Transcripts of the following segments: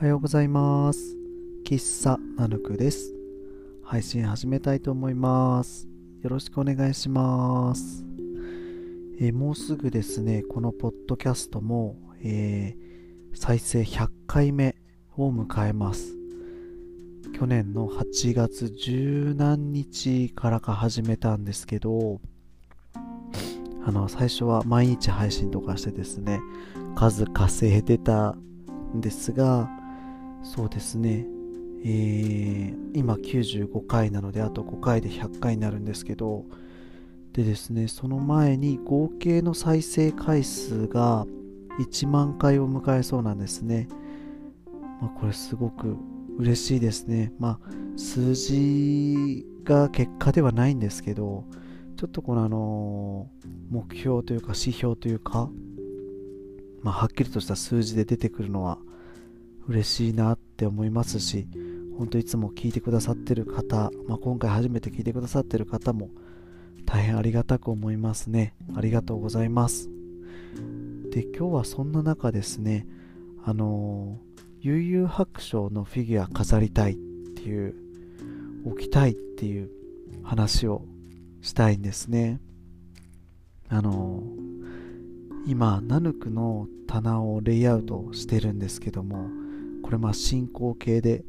おはようございます。喫茶ナヌクです。配信始めたいと思います。よろしくお願いします。えーもうすぐですね、このポッドキャストも、えー再生100回目を迎えます。去年の8月十何日からか始めたんですけど、あの、最初は毎日配信とかしてですね、数稼いでたんですが、そうですね、えー今95回なのであと5回で100回になるんですけど。でですねその前に合計の再生回数が1万回を迎えそうなんですね、まあ、これすごく嬉しいですね。まあ数字が結果ではないんですけどちょっとこのあの目標というか指標というかまあ、はっきりとした数字で出てくるのは嬉しいなって思いますし本当いつも聞いてくださってる方、まあ、今回初めて聞いてくださってる方も大変ありがたく思いますね。ありがとうございます。で今日はそんな中ですねあの悠々白書のフィギュア飾りたいっていう置きたいっていう話をしたいんですね。あの今ナヌクの棚をレイアウトしてるんですけどもこれまあ進行形で、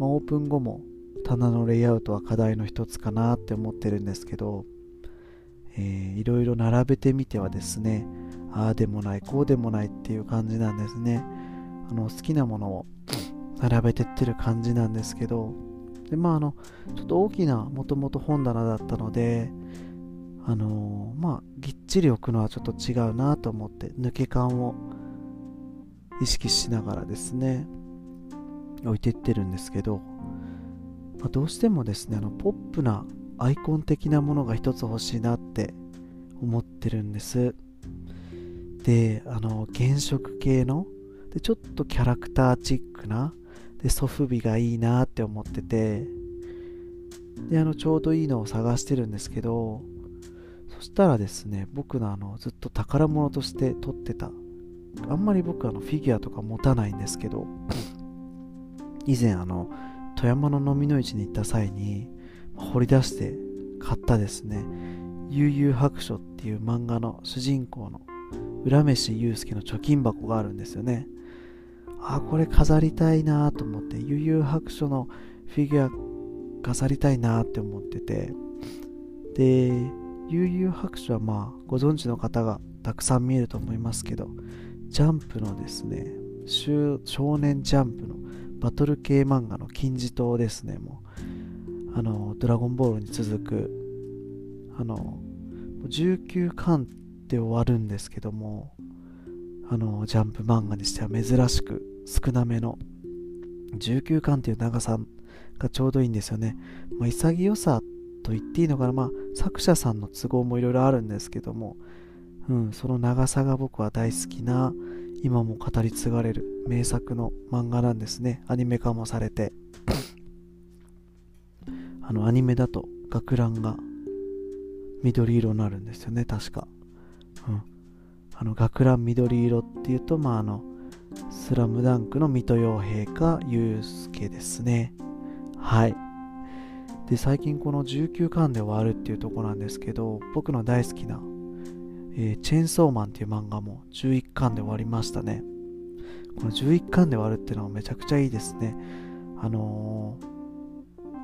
まあ、オープン後も棚のレイアウトは課題の一つかなって思ってるんですけど、えーいろいろ並べてみてはですねああでもないこうでもないっていう感じなんですね。あの好きなものを並べてってる感じなんですけどでまああのちょっと大きなもともと本棚だったのであのーまあぎっちり置くのはちょっと違うなと思って抜け感を意識しながらですね。置いていってるんですけど、まあどうしてもですねあのポップなアイコン的なものが一つ欲しいなって思ってるんです。であの原色系のでちょっとキャラクターチックなでソフビがいいなって思っててであのちょうどいいのを探してるんですけどそしたらですね僕のあのずっと宝物として取ってた。あんまり僕あのフィギュアとか持たないんですけど以前あの富山の飲みの市に行った際に掘り出して買ったですね悠々白書っていう漫画の主人公の浦飯祐介の貯金箱があるんですよね。あこれ飾りたいなと思って悠々白書のフィギュア飾りたいなって思っててで悠々白書はまあご存知の方がたくさん見えると思いますけどジャンプのですね少年ジャンプのバトル系漫画の金字塔ですね。もうあのドラゴンボールに続く。あの19巻で終わるんですけどもあのジャンプ漫画にしては珍しく少なめの19巻っていう長さがちょうどいいんですよね、まあ、潔さと言っていいのかな、まあ、作者さんの都合もいろいろあるんですけども、うん、その長さが僕は大好きな今も語り継がれる名作の漫画なんですね。アニメ化もされて。あのアニメだと学ランが緑色になるんですよね。確か、うん、あの学ラン緑色っていうとまああのスラムダンクの水戸洋平かユースケですね。はい。で最近この19巻で終わるっていうとこなんですけど僕の大好きな、えーチェーンソーマンっていう漫画も11巻で終わりましたね。この11巻で終わるっていうのはめちゃくちゃいいですね。あのー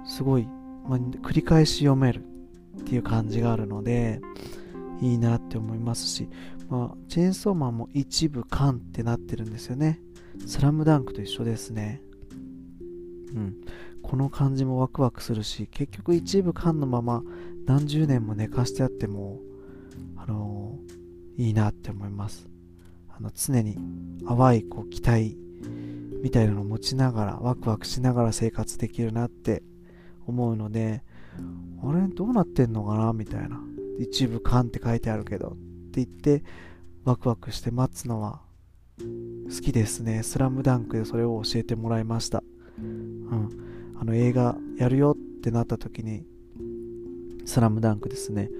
すごい、まあ、繰り返し読めるっていう感じがあるのでいいなって思いますし、まあ、チェーンソーマンも一部巻ってなってるんですよね。スラムダンクと一緒ですね。うん。この感じもワクワクするし結局一部巻のまま何十年も寝かしてあってもいいなって思います。あの常に淡いこう期待みたいなのを持ちながらワクワクしながら生活できるなって思うのであれどうなってんのかなみたいな。一部巻って書いてあるけどって言ってワクワクして待つのは好きですね。スラムダンクでそれを教えてもらいました。うん。あの映画やるよってなった時にスラムダンクですね。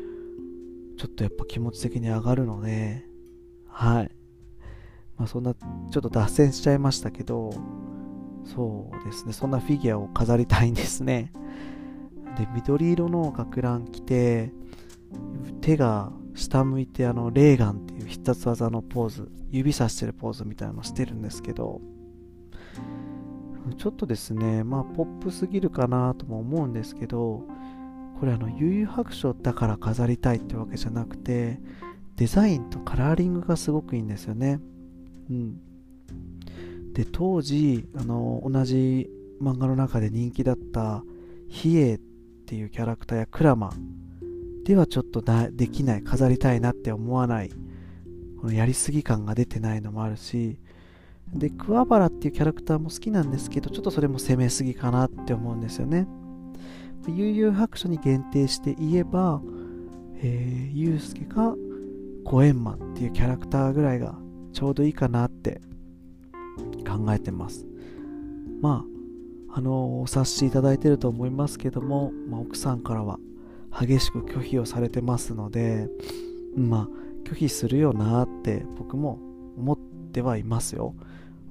ちょっとやっぱ気持ち的に上がるのではい。まあそんなちょっと脱線しちゃいましたけどそうですね。そんなフィギュアを飾りたいんですね。で緑色の学ラン着て手が下向いてあのレーガンっていう必殺技のポーズ指さしてるポーズみたいなのしてるんですけどちょっとですねまあポップすぎるかなとも思うんですけどこれあの悠々白書だから飾りたいってわけじゃなくてデザインとカラーリングがすごくいいんですよね。うん。で当時あの同じ漫画の中で人気だったヒエっていうキャラクターやクラマではちょっとできない飾りたいなって思わないこのやりすぎ感が出てないのもあるしで桑原っていうキャラクターも好きなんですけどちょっとそれも攻めすぎかなって思うんですよね。悠々白書に限定して言えば、えー、ゆうすけかコエンマっていうキャラクターぐらいがちょうどいいかなって考えてます。まああのお察しいただいてると思いますけども、まあ、奥さんからは激しく拒否をされてますのでまあ拒否するよなって僕も思ってはいますよ。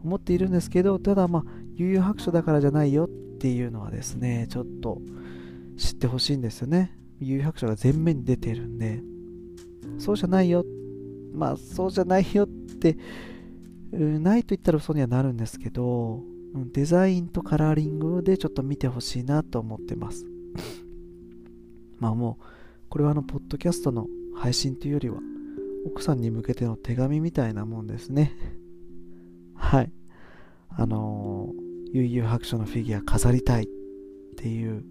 思っているんですけどただまあ悠々白書だからじゃないよっていうのはですねちょっと知ってほしいんですよね。悠々白書が前面に出てるんで。そうじゃないよ。まあそうじゃないよってないと言ったら嘘にはなるんですけどデザインとカラーリングでちょっと見てほしいなと思ってます。まあもうこれはあのポッドキャストの配信というよりは奥さんに向けての手紙みたいなもんですね。はい。あのー、悠々白書のフィギュア飾りたいっていう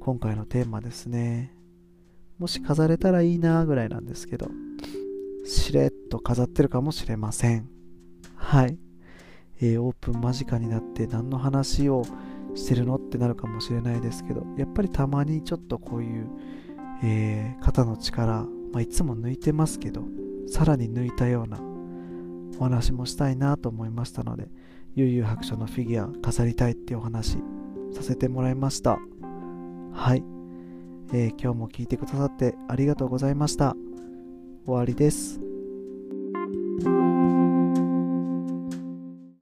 今回のテーマですね。もし飾れたらいいなぐらいなんですけどしれっと飾ってるかもしれません。はい、えー、オープン間近になって何の話をしてるのってなるかもしれないですけどやっぱりたまにちょっとこういう、えー、肩の力、まあ、いつも抜いてますけどさらに抜いたようなお話もしたいなと思いましたので悠々白書のフィギュア飾りたいっていうお話させてもらいました。はい、えー、今日も聞いてくださってありがとうございました。終わりです。